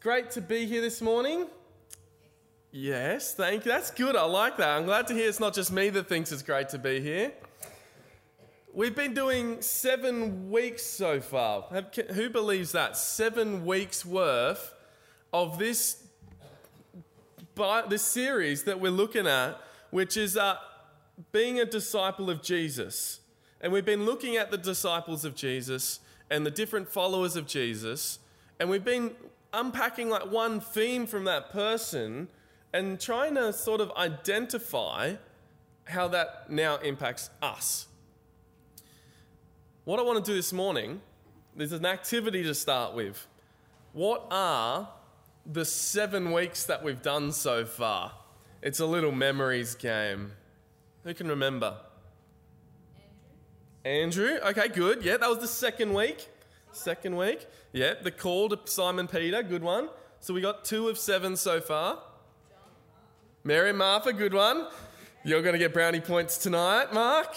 great to be here this morning. Yes, thank you. That's good. I like that. I'm glad to hear it's not just me that thinks it's great to be here. We've been doing seven weeks so far. Who believes that? Seven weeks worth of this, this series that we're looking at, which is uh, being a disciple of Jesus. And we've been looking at the disciples of Jesus and the different followers of Jesus. And we've been unpacking like one theme from that person and trying to sort of identify how that now impacts us. What I want to do this morning, there's an activity to start with. What are the seven weeks that we've done so far? It's a little memories game. Who can remember? Andrew. Andrew? Okay, good. Yeah, that was the second week. Second week. Yeah, the call to Simon Peter, good one. So we got two of seven so far. Mary and Martha, good one. You're going to get brownie points tonight, Mark.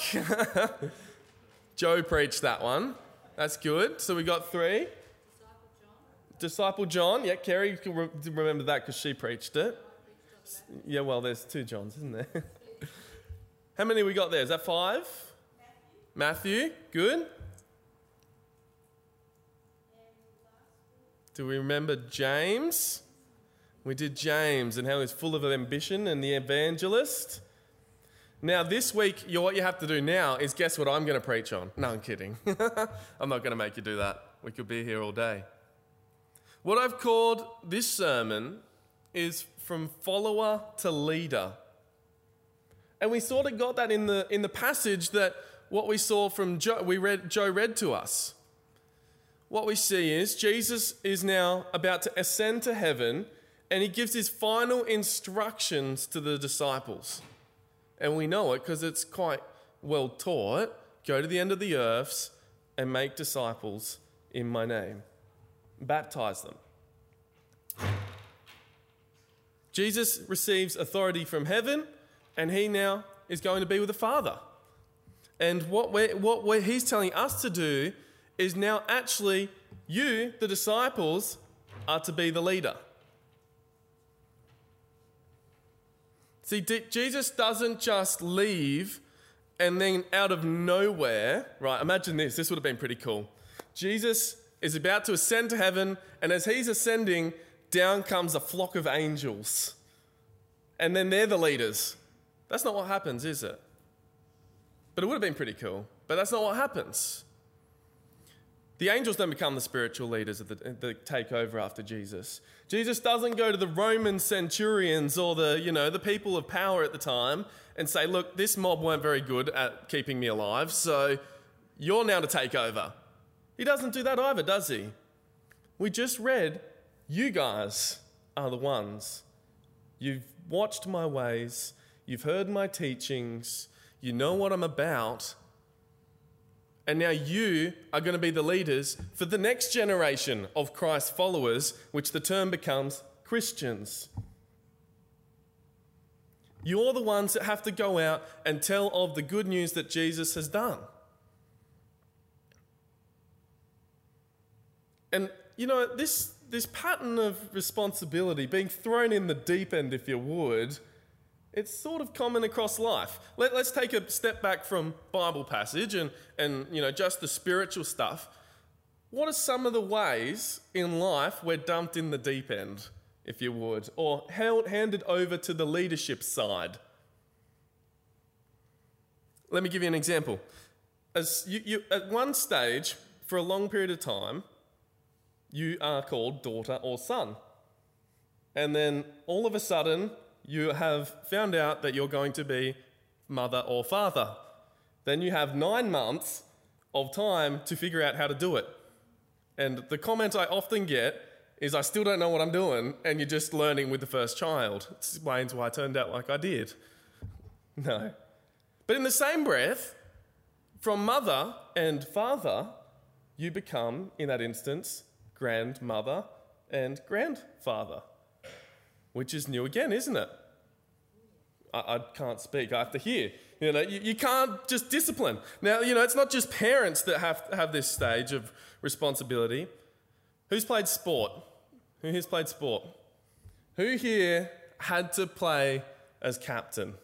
Joe preached that one. That's good. So we got three. Disciple John. Yeah, Kerry can remember that because she preached it. Yeah, well, there's two Johns, isn't there? How many we got there? Is that five? Matthew. Matthew. Good. Do we remember James? We did James and how he's full of ambition and the evangelist. Now, this week, what you have to do now is guess what I'm going to preach on? No, I'm kidding. I'm not going to make you do that. We could be here all day. What I've called this sermon is from follower to leader. And we sort of got that in the, in the passage that what we saw from Joe, we read, Joe read to us what we see is Jesus is now about to ascend to heaven and he gives his final instructions to the disciples. And we know it because it's quite well taught go to the end of the earths and make disciples in my name, baptize them. Jesus receives authority from heaven and he now is going to be with the Father. And what, we're, what we're, he's telling us to do is now actually you, the disciples, are to be the leader. See, Jesus doesn't just leave and then out of nowhere, right? Imagine this, this would have been pretty cool. Jesus is about to ascend to heaven, and as he's ascending, down comes a flock of angels. And then they're the leaders. That's not what happens, is it? But it would have been pretty cool. But that's not what happens. The angels don't become the spiritual leaders that, that take over after Jesus. Jesus doesn't go to the Roman centurions or the, you know, the people of power at the time and say, look, this mob weren't very good at keeping me alive, so you're now to take over. He doesn't do that either, does he? We just read, you guys are the ones. You've watched my ways, you've heard my teachings, you know what I'm about, and now you are going to be the leaders for the next generation of Christ followers, which the term becomes Christians. You're the ones that have to go out and tell of the good news that Jesus has done. And you know, this, this pattern of responsibility, being thrown in the deep end, if you would, it's sort of common across life. Let, us take a step back from Bible passage and, and you know, just the spiritual stuff. What are some of the ways in life we're dumped in the deep end, if you would, or held, handed over to the leadership side? Let me give you an example. As you, you, at one stage, for a long period of time, you are called daughter or son. And then all of a sudden, you have found out that you're going to be mother or father. Then you have nine months of time to figure out how to do it. And the comment I often get is, I still don't know what I'm doing, and you're just learning with the first child. It explains why I turned out like I did. No. But in the same breath, from mother and father, you become, in that instance, grandmother and grandfather which is new again, isn't it? I, I can't speak, I have to hear. You know, you, you, can't just discipline. Now, you know, it's not just parents that have, have this stage of responsibility. Who's played sport? Who here's played sport? Who here had to play as captain?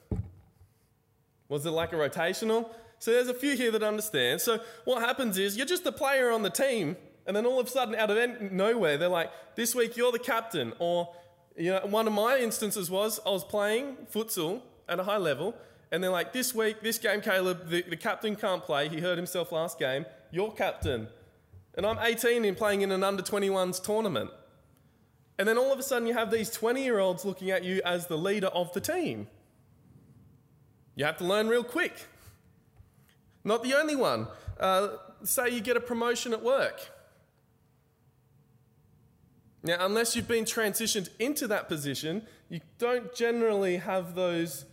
Was it like a rotational? So there's a few here that understand. So what happens is you're just a player on the team, and then all of a sudden, out of nowhere, they're like, "This week you're the captain." Or, you know, one of my instances was I was playing futsal at a high level, and they're like, "This week, this game, Caleb, the, the captain can't play. He hurt himself last game. You're captain." And I'm 18 and playing in an under 21s tournament. And then all of a sudden, you have these 20 year olds looking at you as the leader of the team. You have to learn real quick. Not the only one. Uh, say you get a promotion at work. Now, unless you've been transitioned into that position, you don't generally have those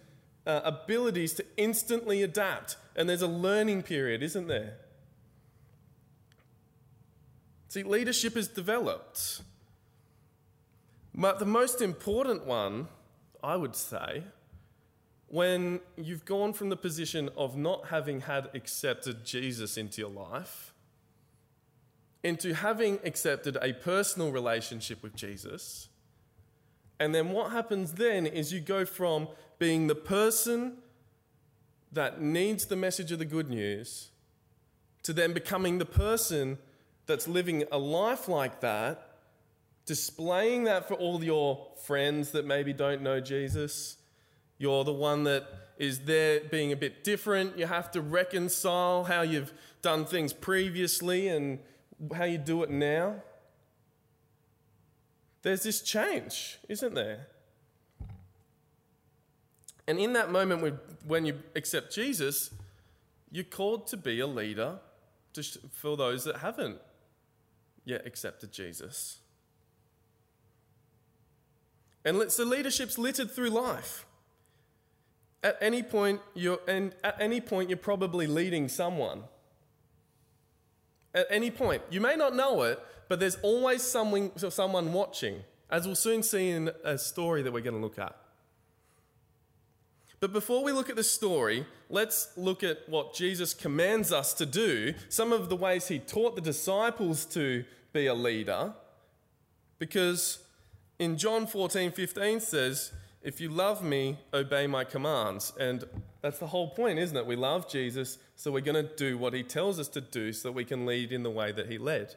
uh, abilities to instantly adapt. And there's a learning period, isn't there? See, leadership is developed. But the most important one, I would say, when you've gone from the position of not having had accepted Jesus into your life into having accepted a personal relationship with Jesus. And then what happens then is you go from being the person that needs the message of the good news to then becoming the person that's living a life like that, displaying that for all your friends that maybe don't know Jesus you're the one that is there being a bit different. You have to reconcile how you've done things previously and how you do it now. There's this change, isn't there? And in that moment when you accept Jesus, you're called to be a leader just for those that haven't yet accepted Jesus. And so leadership's littered through life. At any point, you're, and at any point, you're probably leading someone. At any point. You may not know it, but there's always someone, someone watching, as we'll soon see in a story that we're going to look at. But before we look at the story, let's look at what Jesus commands us to do, some of the ways he taught the disciples to be a leader. Because in John 14 15 says, if you love me, obey my commands. And that's the whole point, isn't it? We love Jesus, so we're going to do what he tells us to do so that we can lead in the way that he led.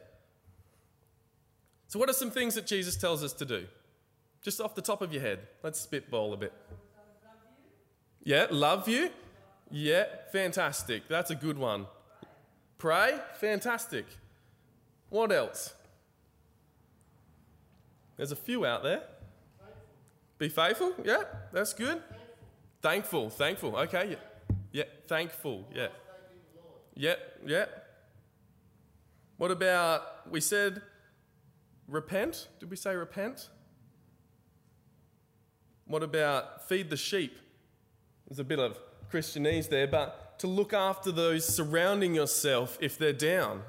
So, what are some things that Jesus tells us to do? Just off the top of your head, let's spitball a bit. Yeah, love you. Yeah, fantastic. That's a good one. Pray, fantastic. What else? There's a few out there. Be faithful? Yeah, that's good. Thankful, thankful. Okay, yeah. Yeah, thankful. Yeah. Yeah, yeah. What about, we said repent? Did we say repent? What about feed the sheep? There's a bit of Christianese there, but to look after those surrounding yourself if they're down.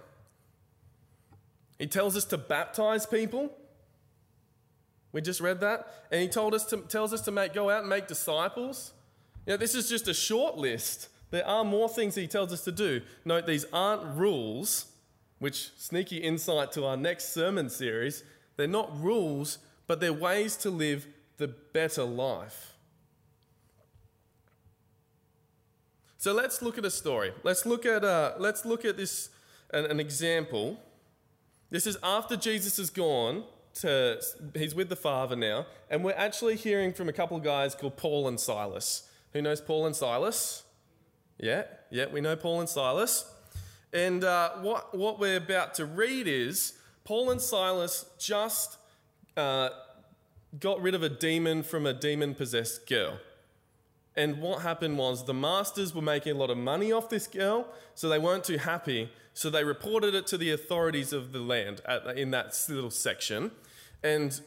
He tells us to baptize people. We just read that. And he told us to, tells us to make, go out and make disciples. Know, this is just a short list. There are more things he tells us to do. Note, these aren't rules, which sneaky insight to our next sermon series. They're not rules, but they're ways to live the better life. So let's look at a story. Let's look at, uh, let's look at this, an, an example. This is after Jesus is gone to, he's with the Father now, and we're actually hearing from a couple of guys called Paul and Silas. Who knows Paul and Silas? Yeah, yeah, we know Paul and Silas. And uh, what, what we're about to read is Paul and Silas just uh, got rid of a demon from a demon possessed girl. And what happened was the masters were making a lot of money off this girl, so they weren't too happy. So they reported it to the authorities of the land at, in that little section. And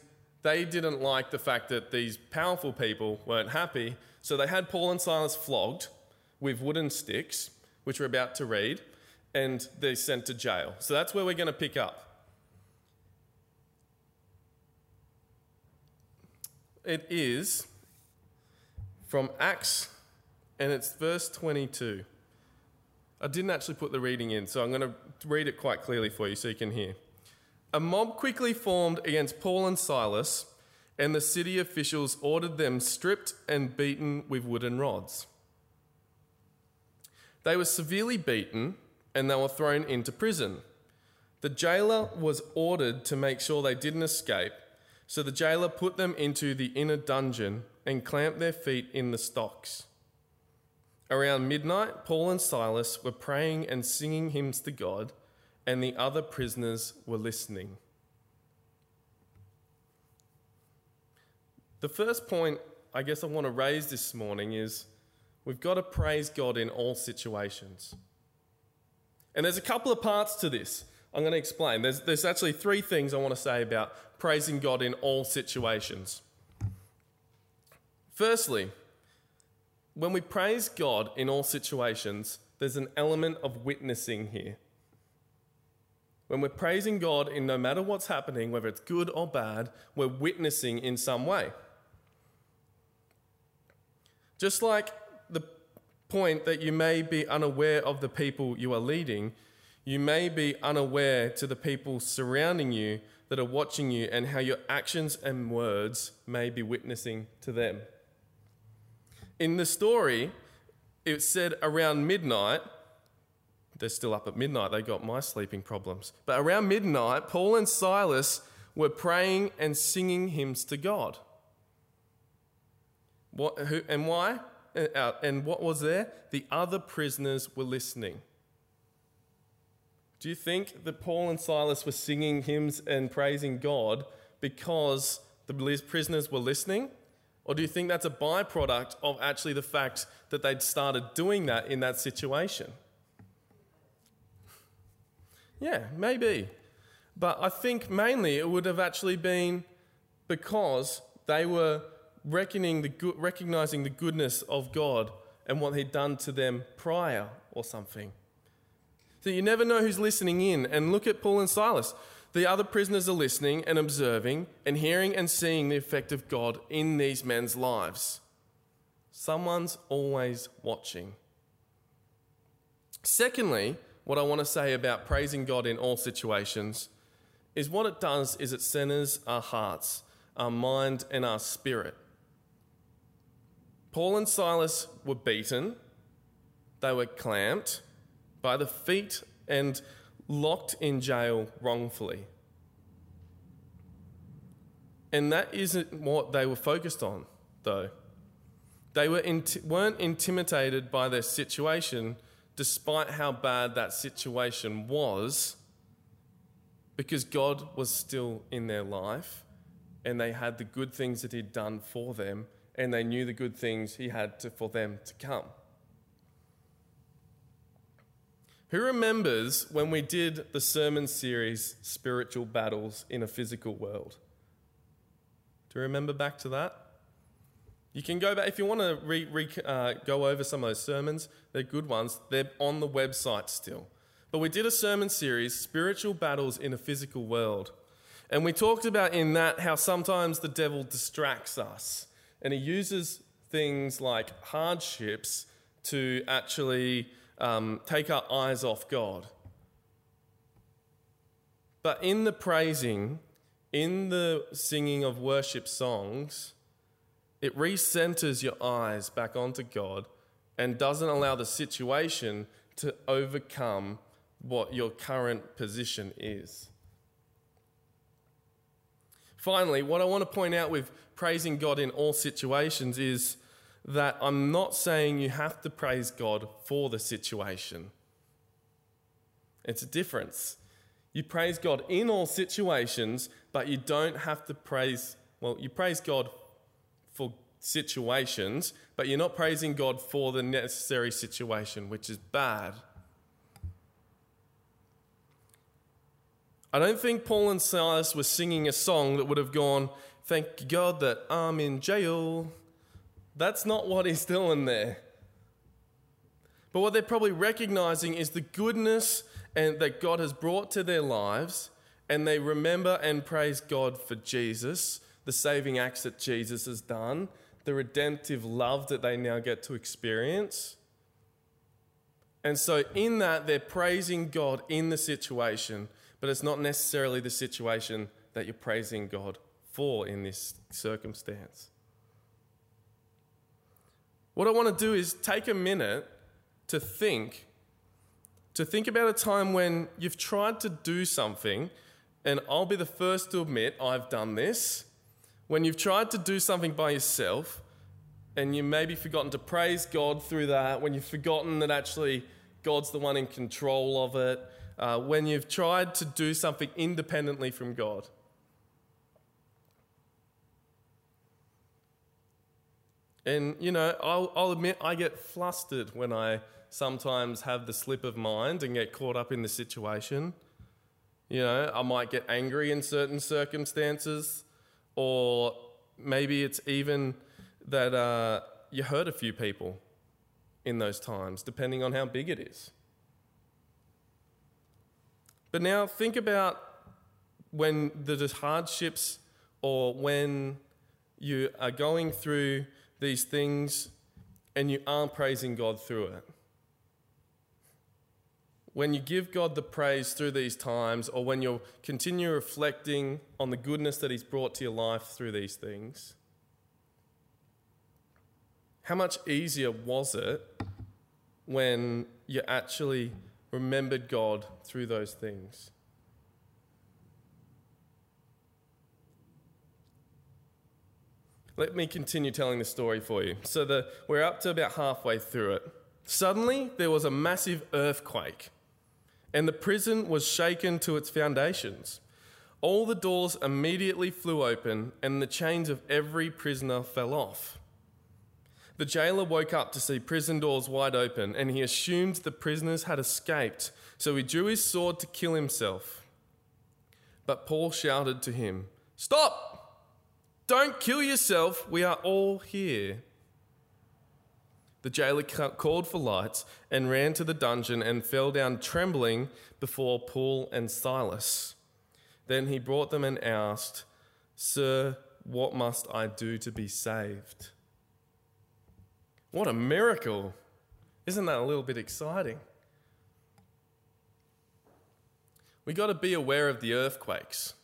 they didn't like the fact that these powerful people weren't happy. So they had Paul and Silas flogged with wooden sticks, which we're about to read, and they're sent to jail. So that's where we're going to pick up. It is from Acts, and it's verse 22. I didn't actually put the reading in, so I'm going to read it quite clearly for you so you can hear. A mob quickly formed against Paul and Silas, and the city officials ordered them stripped and beaten with wooden rods. They were severely beaten and they were thrown into prison. The jailer was ordered to make sure they didn't escape, so the jailer put them into the inner dungeon and clamped their feet in the stocks. Around midnight, Paul and Silas were praying and singing hymns to God, and the other prisoners were listening. The first point I guess I want to raise this morning is we've got to praise God in all situations. And there's a couple of parts to this. I'm going to explain. There's, there's actually three things I want to say about praising God in all situations. Firstly, when we praise God in all situations, there's an element of witnessing here. When we're praising God in no matter what's happening, whether it's good or bad, we're witnessing in some way. Just like the point that you may be unaware of the people you are leading, you may be unaware to the people surrounding you that are watching you and how your actions and words may be witnessing to them. In the story, it said around midnight, they're still up at midnight, they got my sleeping problems. But around midnight, Paul and Silas were praying and singing hymns to God. What, who, and why? Uh, and what was there? The other prisoners were listening. Do you think that Paul and Silas were singing hymns and praising God because the prisoners were listening? Or do you think that's a byproduct of actually the fact that they'd started doing that in that situation? Yeah, maybe. But I think mainly it would have actually been because they were reckoning the good, recognizing the goodness of God and what He'd done to them prior or something. So you never know who's listening in. And look at Paul and Silas. The other prisoners are listening and observing and hearing and seeing the effect of God in these men's lives. Someone's always watching. Secondly, what I want to say about praising God in all situations is what it does is it centers our hearts, our mind, and our spirit. Paul and Silas were beaten, they were clamped, by the feet and locked in jail wrongfully. And that isn't what they were focused on, though. They were weren't intimidated by their situation, despite how bad that situation was, because God was still in their life and they had the good things that He'd done for them, and they knew the good things He had to, for them to come. Who remembers when we did the sermon series, Spiritual Battles in a Physical World? Do you remember back to that? You can go back, if you want to re, re, uh, go over some of those sermons, they're good ones. They're on the website still. But we did a sermon series, Spiritual Battles in a Physical World. And we talked about in that how sometimes the devil distracts us and he uses things like hardships to actually um, take our eyes off God. But in the praising, in the singing of worship songs, it recenters your eyes back onto God and doesn't allow the situation to overcome what your current position is. Finally, what I want to point out with praising God in all situations is that I'm not saying you have to praise God for the situation. It's a difference. You praise God in all situations, but you don't have to praise, well, you praise God situations, but you're not praising God for the necessary situation, which is bad. I don't think Paul and Silas were singing a song that would have gone, Thank God that I'm in jail. That's not what he's doing there. But what they're probably recognizing is the goodness and that God has brought to their lives, and they remember and praise God for Jesus, the saving acts that Jesus has done, the redemptive love that they now get to experience. And so, in that, they're praising God in the situation, but it's not necessarily the situation that you're praising God for in this circumstance. What I want to do is take a minute to think, to think about a time when you've tried to do something, and I'll be the first to admit I've done this. When you've tried to do something by yourself, and you maybe forgotten to praise God through that, when you've forgotten that actually God's the one in control of it, uh, when you've tried to do something independently from God. And, you know, I'll, I'll admit I get flustered when I sometimes have the slip of mind and get caught up in the situation. You know, I might get angry in certain circumstances, or maybe it's even that uh, you hurt a few people in those times, depending on how big it is. But now think about when the hardships or when you are going through these things and you aren't praising God through it. When you give God the praise through these times, or when you continue reflecting on the goodness that He's brought to your life through these things, how much easier was it when you actually remembered God through those things? Let me continue telling the story for you. So the, we're up to about halfway through it. Suddenly, there was a massive earthquake, and the prison was shaken to its foundations. All the doors immediately flew open, and the chains of every prisoner fell off. The jailer woke up to see prison doors wide open, and he assumed the prisoners had escaped, so he drew his sword to kill himself. But Paul shouted to him, Stop! Don't kill yourself, we are all here. The jailer called for lights and ran to the dungeon and fell down trembling before Paul and Silas. Then he brought them and asked, Sir, what must I do to be saved? What a miracle! Isn't that a little bit exciting? We got to be aware of the earthquakes.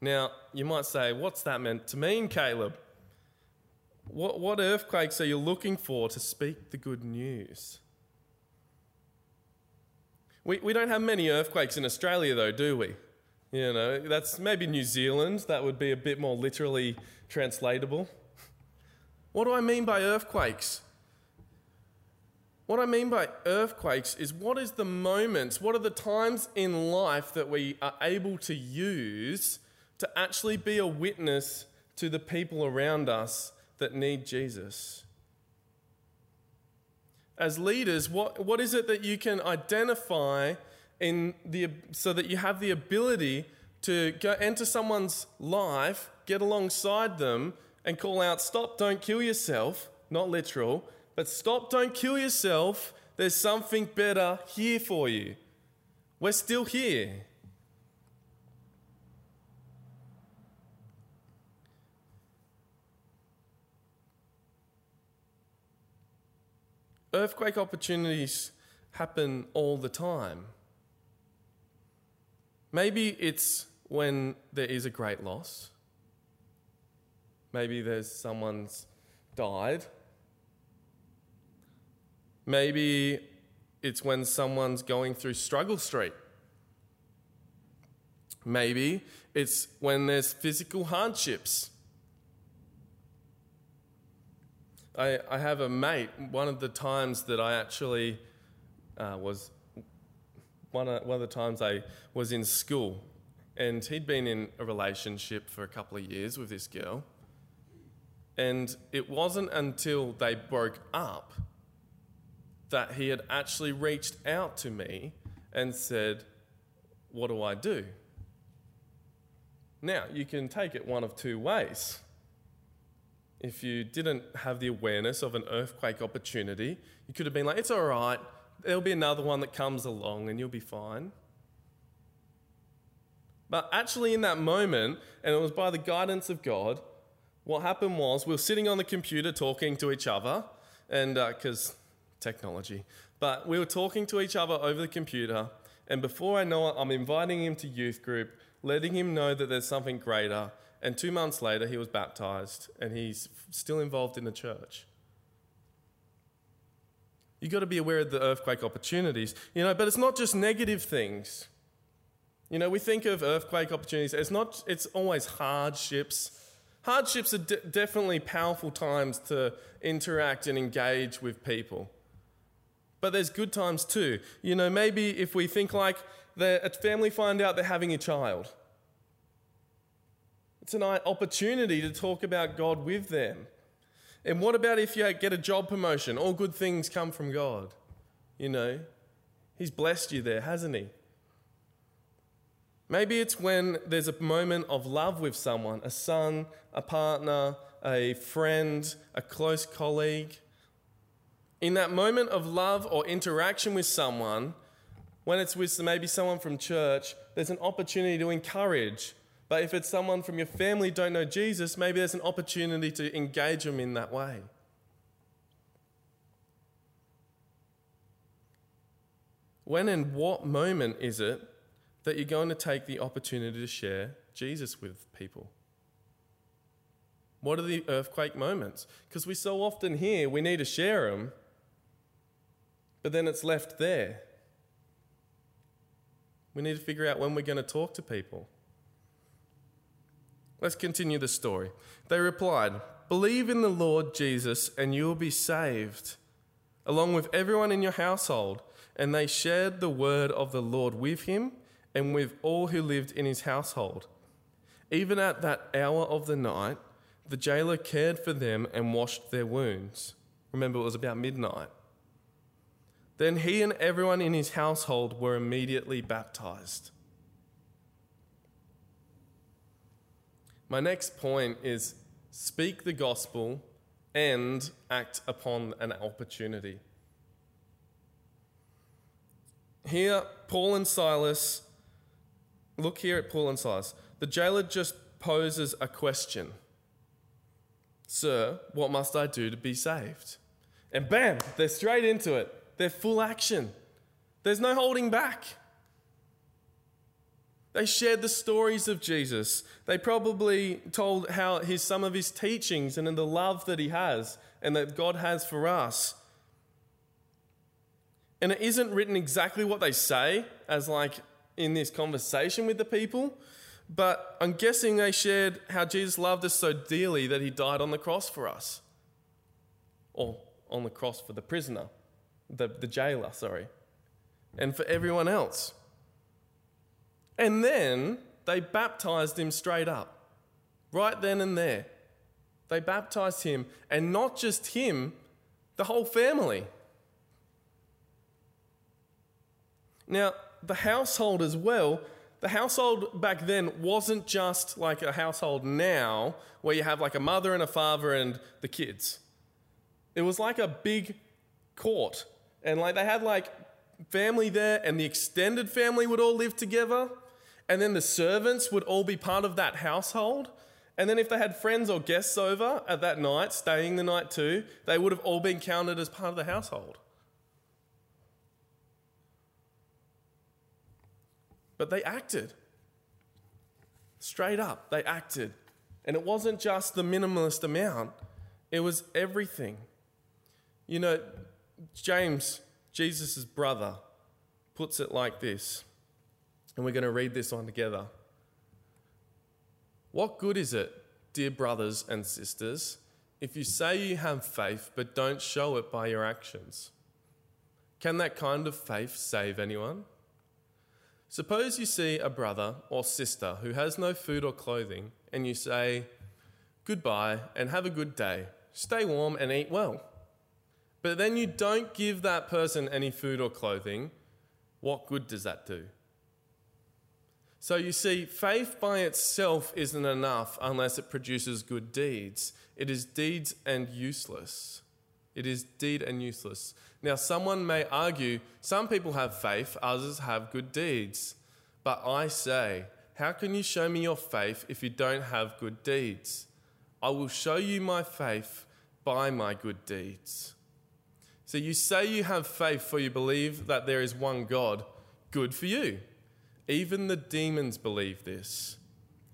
Now, you might say, what's that meant to mean, Caleb? What, what earthquakes are you looking for to speak the good news? We, we don't have many earthquakes in Australia, though, do we? You know, that's maybe New Zealand. That would be a bit more literally translatable. What do I mean by earthquakes? What I mean by earthquakes is what is the moments, what are the times in life that we are able to use to actually be a witness to the people around us that need Jesus. As leaders, what, what is it that you can identify in the, so that you have the ability to go enter someone's life, get alongside them, and call out, Stop, don't kill yourself? Not literal, but stop, don't kill yourself. There's something better here for you. We're still here. Earthquake opportunities happen all the time. Maybe it's when there is a great loss. Maybe there's someone's died. Maybe it's when someone's going through struggle street. Maybe it's when there's physical hardships. I, I have a mate, one of the times that I actually uh, was, one of, one of the times I was in school, and he'd been in a relationship for a couple of years with this girl. And it wasn't until they broke up that he had actually reached out to me and said, What do I do? Now, you can take it one of two ways if you didn't have the awareness of an earthquake opportunity, you could have been like, it's all right, there'll be another one that comes along and you'll be fine. But actually, in that moment, and it was by the guidance of God, what happened was we were sitting on the computer talking to each other, and because uh, technology, but we were talking to each other over the computer, And before I know it, I'm inviting him to youth group, letting him know that there's something greater. And two months later, he was baptized and he's still involved in the church. You've got to be aware of the earthquake opportunities, you know, but it's not just negative things. You know, we think of earthquake opportunities, it's not, it's always hardships. Hardships are de- definitely powerful times to interact and engage with people. But there's good times too. You know, maybe if we think like a family find out they're having a child, it's an opportunity to talk about God with them. And what about if you get a job promotion? All good things come from God. You know, He's blessed you there, hasn't He? Maybe it's when there's a moment of love with someone a son, a partner, a friend, a close colleague. In that moment of love or interaction with someone, when it's with maybe someone from church, there's an opportunity to encourage, but if it's someone from your family don't know Jesus, maybe there's an opportunity to engage them in that way. When and what moment is it that you're going to take the opportunity to share Jesus with people? What are the earthquake moments? Because we so often hear we need to share them, but then it's left there. We need to figure out when we're going to talk to people. Let's continue the story. They replied, Believe in the Lord Jesus, and you will be saved, along with everyone in your household. And they shared the word of the Lord with him and with all who lived in his household. Even at that hour of the night, the jailer cared for them and washed their wounds. Remember, it was about midnight. Then he and everyone in his household were immediately baptized. My next point is speak the gospel and act upon an opportunity. Here, Paul and Silas, look here at Paul and Silas. The jailer just poses a question Sir, what must I do to be saved? And bam, they're straight into it. They're full action. There's no holding back. They shared the stories of Jesus. They probably told how his, some of his teachings and in the love that he has and that God has for us. And it isn't written exactly what they say, as like in this conversation with the people, but I'm guessing they shared how Jesus loved us so dearly that he died on the cross for us. Or on the cross for the prisoner, the, the jailer, sorry, and for everyone else. And then they baptized him straight up, right then and there. They baptized him, and not just him, the whole family. Now, the household as well, the household back then wasn't just like a household now where you have like a mother and a father and the kids. It was like a big court. And like they had like family there, and the extended family would all live together. And then the servants would all be part of that household. And then if they had friends or guests over at that night, staying the night too, they would have all been counted as part of the household. But they acted. Straight up, they acted. And it wasn't just the minimalist amount, it was everything. You know, James, Jesus' brother, puts it like this. And we're going to read this on together. What good is it, dear brothers and sisters, if you say you have faith but don't show it by your actions? Can that kind of faith save anyone? Suppose you see a brother or sister who has no food or clothing, and you say, Goodbye and have a good day. Stay warm and eat well. But then you don't give that person any food or clothing. What good does that do? So you see, faith by itself isn't enough unless it produces good deeds. It is deeds and useless. It is deed and useless. Now, someone may argue some people have faith, others have good deeds. But I say, how can you show me your faith if you don't have good deeds? I will show you my faith by my good deeds. So you say you have faith for you believe that there is one God, Good for you. Even the demons believe this,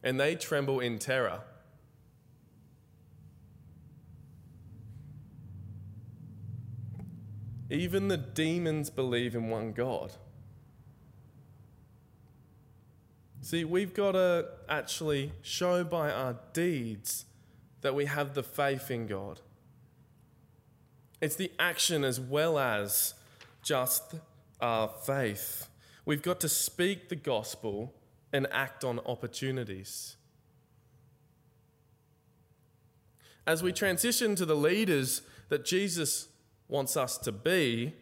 and they tremble in terror. Even the demons believe in one God. See, we've got to actually show by our deeds that we have the faith in God. It's the action as well as just our faith. We've got to speak the gospel and act on opportunities. As we transition to the leaders that Jesus wants us to be,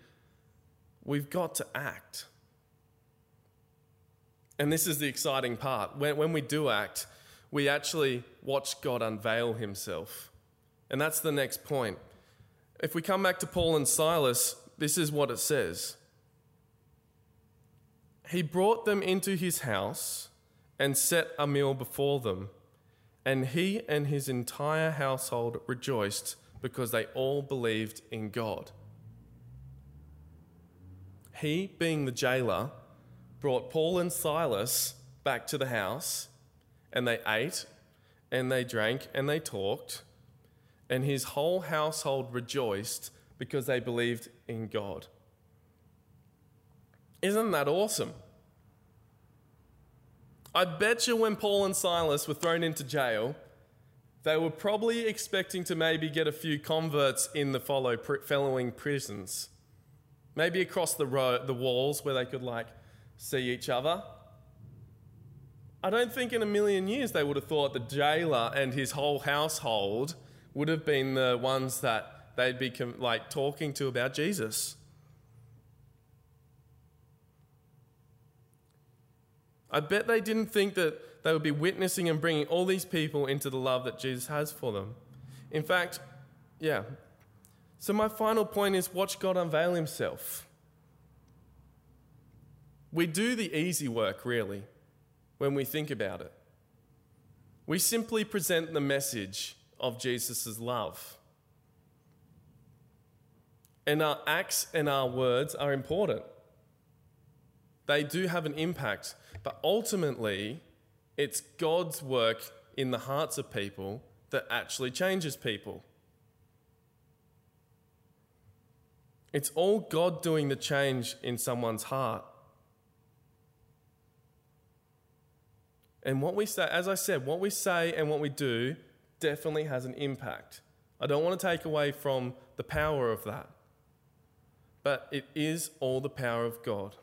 we've got to act. And this is the exciting part. When, when we do act, we actually watch God unveil himself. And that's the next point. If we come back to Paul and Silas, this is what it says He brought them into his house and set a meal before them, and he and his entire household rejoiced because they all believed in God. He, being the jailer, brought Paul and Silas back to the house, and they ate, and they drank, and they talked, and his whole household rejoiced because they believed in God. Isn't that awesome? I bet you when Paul and Silas were thrown into jail, they were probably expecting to maybe get a few converts in the follow, following prisons. Maybe across the, row, the walls where they could like see each other. I don't think in a million years they would have thought the jailer and his whole household would have been the ones that they'd be like talking to about Jesus. I bet they didn't think that they would be witnessing and bringing all these people into the love that Jesus has for them. In fact, yeah. So, my final point is watch God unveil himself. We do the easy work, really, when we think about it. We simply present the message of Jesus' love. And our acts and our words are important. They do have an impact, but ultimately, it's God's work in the hearts of people that actually changes people. It's all God doing the change in someone's heart. And what we say, as I said, what we say and what we do definitely has an impact. I don't want to take away from the power of that, but it is all the power of God.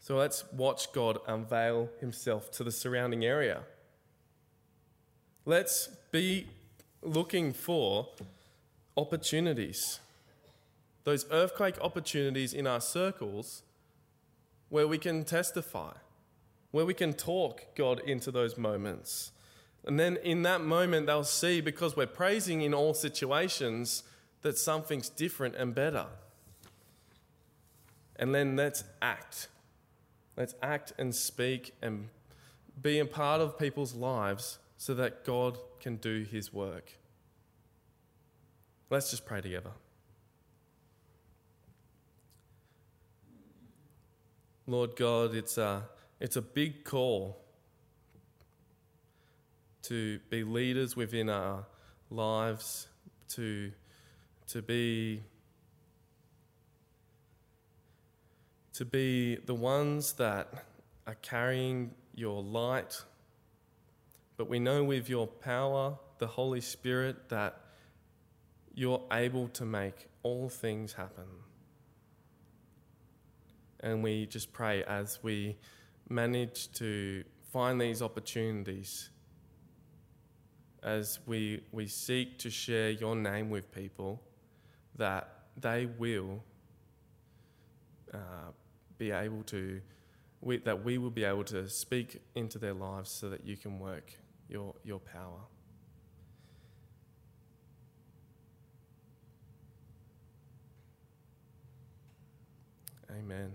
So let's watch God unveil himself to the surrounding area. Let's be looking for opportunities, those earthquake opportunities in our circles where we can testify, where we can talk God into those moments. And then in that moment, they'll see because we're praising in all situations that something's different and better. And then let's act Let's act and speak and be a part of people's lives so that God can do his work. Let's just pray together. Lord God, it's a, it's a big call to be leaders within our lives, to, to be to be the ones that are carrying your light. But we know with your power, the Holy Spirit, that you're able to make all things happen. And we just pray as we manage to find these opportunities, as we, we seek to share your name with people, that they will uh, be able to, we, that we will be able to speak into their lives so that you can work your, your power. Amen.